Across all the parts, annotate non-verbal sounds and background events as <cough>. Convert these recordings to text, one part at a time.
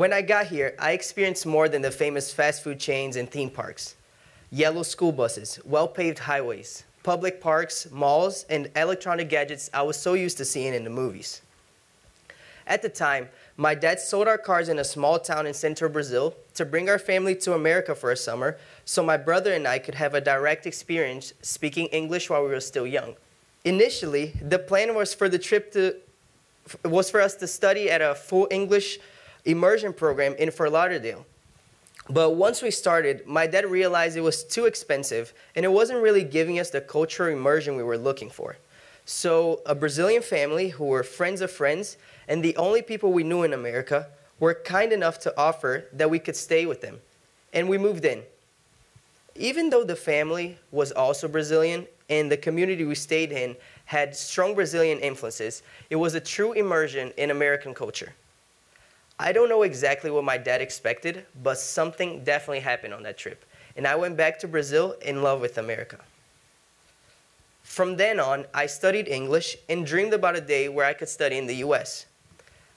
When I got here, I experienced more than the famous fast food chains and theme parks. Yellow school buses, well-paved highways, public parks, malls, and electronic gadgets I was so used to seeing in the movies. At the time, my dad sold our cars in a small town in central Brazil to bring our family to America for a summer so my brother and I could have a direct experience speaking English while we were still young. Initially, the plan was for the trip to was for us to study at a full English immersion program in Fort Lauderdale. But once we started, my dad realized it was too expensive and it wasn't really giving us the cultural immersion we were looking for. So, a Brazilian family who were friends of friends and the only people we knew in America were kind enough to offer that we could stay with them. And we moved in. Even though the family was also Brazilian and the community we stayed in had strong Brazilian influences, it was a true immersion in American culture. I don't know exactly what my dad expected, but something definitely happened on that trip. And I went back to Brazil in love with America. From then on, I studied English and dreamed about a day where I could study in the US.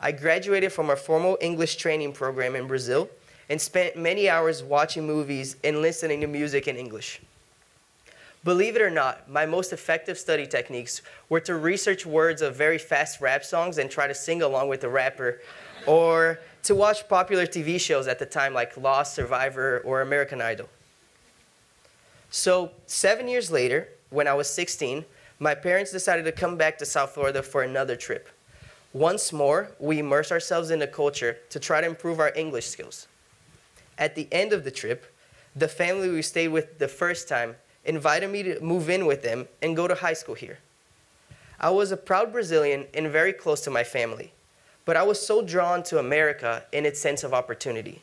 I graduated from a formal English training program in Brazil and spent many hours watching movies and listening to music in English. Believe it or not, my most effective study techniques were to research words of very fast rap songs and try to sing along with the rapper or to watch popular TV shows at the time like Lost, Survivor, or American Idol. So, seven years later, when I was 16, my parents decided to come back to South Florida for another trip. Once more, we immerse ourselves in the culture to try to improve our English skills. At the end of the trip, the family we stayed with the first time invited me to move in with them and go to high school here. I was a proud Brazilian and very close to my family but I was so drawn to America in its sense of opportunity.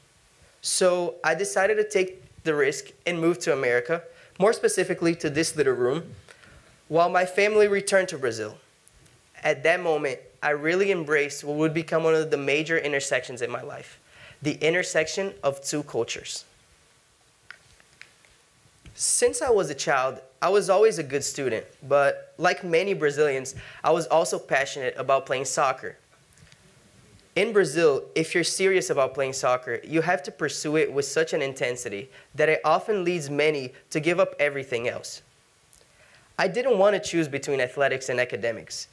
So I decided to take the risk and move to America, more specifically to this little room, while my family returned to Brazil. At that moment, I really embraced what would become one of the major intersections in my life the intersection of two cultures. Since I was a child, I was always a good student, but like many Brazilians, I was also passionate about playing soccer. In Brazil, if you're serious about playing soccer, you have to pursue it with such an intensity that it often leads many to give up everything else. I didn't want to choose between athletics and academics.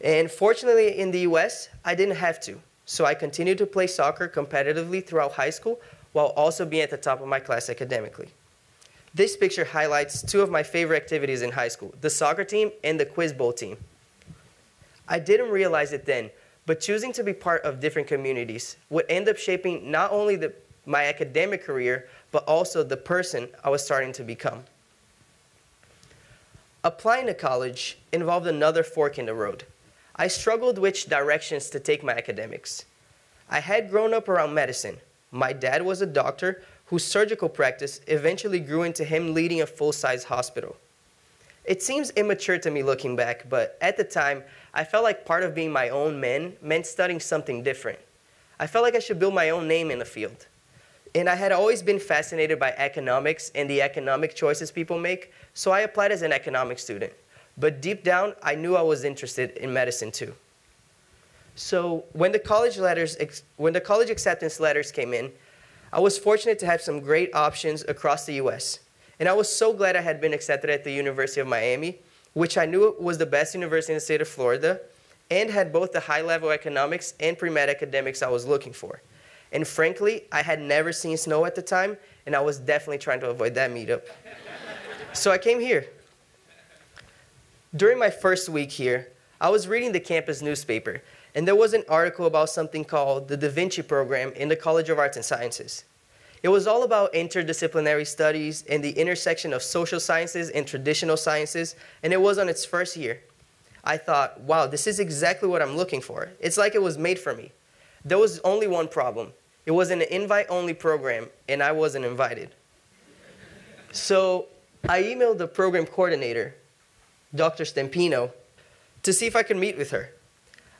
And fortunately, in the US, I didn't have to. So I continued to play soccer competitively throughout high school while also being at the top of my class academically. This picture highlights two of my favorite activities in high school the soccer team and the quiz bowl team. I didn't realize it then, but choosing to be part of different communities would end up shaping not only the, my academic career, but also the person I was starting to become. Applying to college involved another fork in the road. I struggled which directions to take my academics. I had grown up around medicine. My dad was a doctor whose surgical practice eventually grew into him leading a full size hospital. It seems immature to me looking back, but at the time, I felt like part of being my own man meant studying something different. I felt like I should build my own name in the field. And I had always been fascinated by economics and the economic choices people make, so I applied as an economics student. But deep down, I knew I was interested in medicine too. So when the college letters, when the college acceptance letters came in, I was fortunate to have some great options across the U.S. And I was so glad I had been accepted at the University of Miami which I knew was the best university in the state of Florida and had both the high level economics and pre med academics I was looking for. And frankly, I had never seen snow at the time, and I was definitely trying to avoid that meetup. <laughs> so I came here. During my first week here, I was reading the campus newspaper, and there was an article about something called the Da Vinci Program in the College of Arts and Sciences. It was all about interdisciplinary studies and the intersection of social sciences and traditional sciences, and it was on its first year. I thought, wow, this is exactly what I'm looking for. It's like it was made for me. There was only one problem. It was an invite only program, and I wasn't invited. So I emailed the program coordinator, Dr. Stampino, to see if I could meet with her.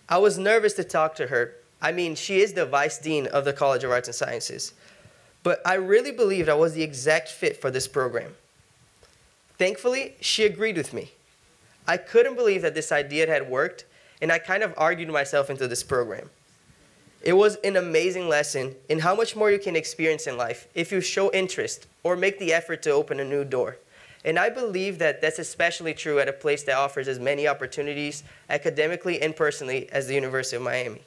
I was nervous to talk to her. I mean, she is the vice dean of the College of Arts and Sciences. But I really believed I was the exact fit for this program. Thankfully, she agreed with me. I couldn't believe that this idea had worked, and I kind of argued myself into this program. It was an amazing lesson in how much more you can experience in life if you show interest or make the effort to open a new door. And I believe that that's especially true at a place that offers as many opportunities academically and personally as the University of Miami.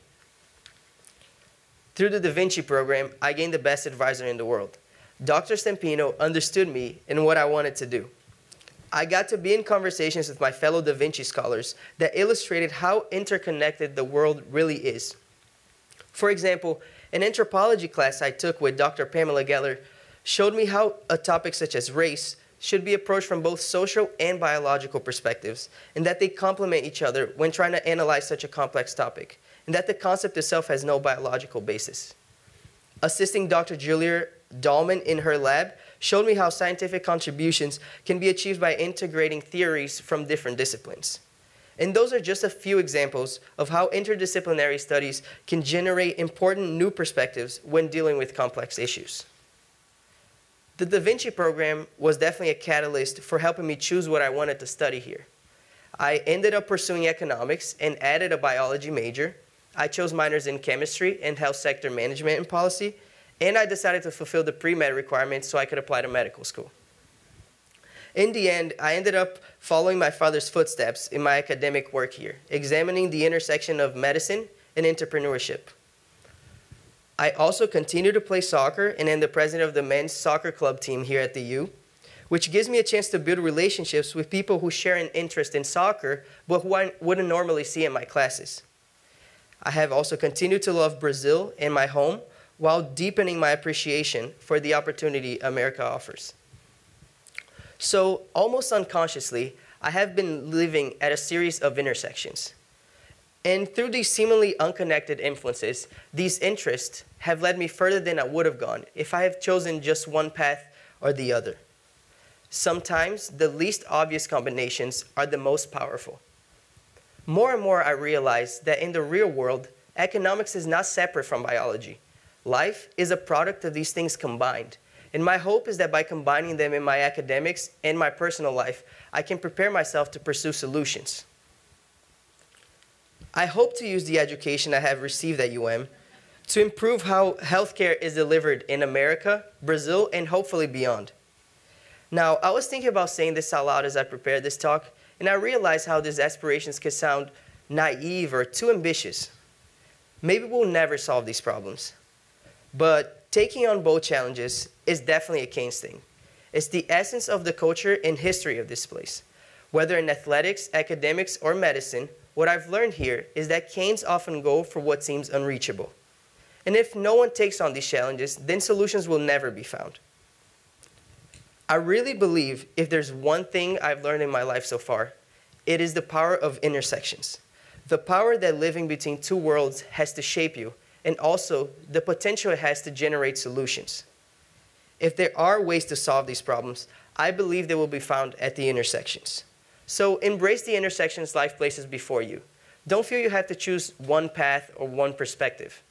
Through the Da Vinci program, I gained the best advisor in the world. Dr. Stampino understood me and what I wanted to do. I got to be in conversations with my fellow Da Vinci scholars that illustrated how interconnected the world really is. For example, an anthropology class I took with Dr. Pamela Geller showed me how a topic such as race should be approached from both social and biological perspectives, and that they complement each other when trying to analyze such a complex topic, and that the concept itself has no biological basis. Assisting Dr. Julia Dallman in her lab showed me how scientific contributions can be achieved by integrating theories from different disciplines. And those are just a few examples of how interdisciplinary studies can generate important new perspectives when dealing with complex issues. The Da Vinci program was definitely a catalyst for helping me choose what I wanted to study here. I ended up pursuing economics and added a biology major. I chose minors in chemistry and health sector management and policy, and I decided to fulfill the pre-med requirements so I could apply to medical school. In the end, I ended up following my father's footsteps in my academic work here, examining the intersection of medicine and entrepreneurship. I also continue to play soccer and am the president of the men's soccer club team here at the U, which gives me a chance to build relationships with people who share an interest in soccer but who I wouldn't normally see in my classes. I have also continued to love Brazil and my home while deepening my appreciation for the opportunity America offers. So, almost unconsciously, I have been living at a series of intersections. And through these seemingly unconnected influences, these interests have led me further than I would have gone if I have chosen just one path or the other. Sometimes the least obvious combinations are the most powerful. More and more, I realize that in the real world, economics is not separate from biology. Life is a product of these things combined. And my hope is that by combining them in my academics and my personal life, I can prepare myself to pursue solutions. I hope to use the education I have received at UM to improve how healthcare is delivered in America, Brazil, and hopefully beyond. Now, I was thinking about saying this out loud as I prepared this talk, and I realized how these aspirations could sound naive or too ambitious. Maybe we'll never solve these problems. But taking on both challenges is definitely a Canes thing. It's the essence of the culture and history of this place. Whether in athletics, academics, or medicine, what I've learned here is that Canes often go for what seems unreachable. And if no one takes on these challenges, then solutions will never be found. I really believe if there's one thing I've learned in my life so far, it is the power of intersections. The power that living between two worlds has to shape you and also the potential it has to generate solutions. If there are ways to solve these problems, I believe they will be found at the intersections. So embrace the intersections life places before you. Don't feel you have to choose one path or one perspective.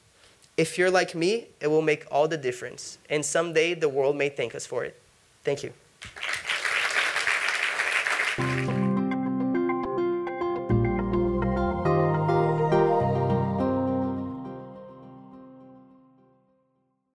If you're like me, it will make all the difference, and someday the world may thank us for it. Thank you.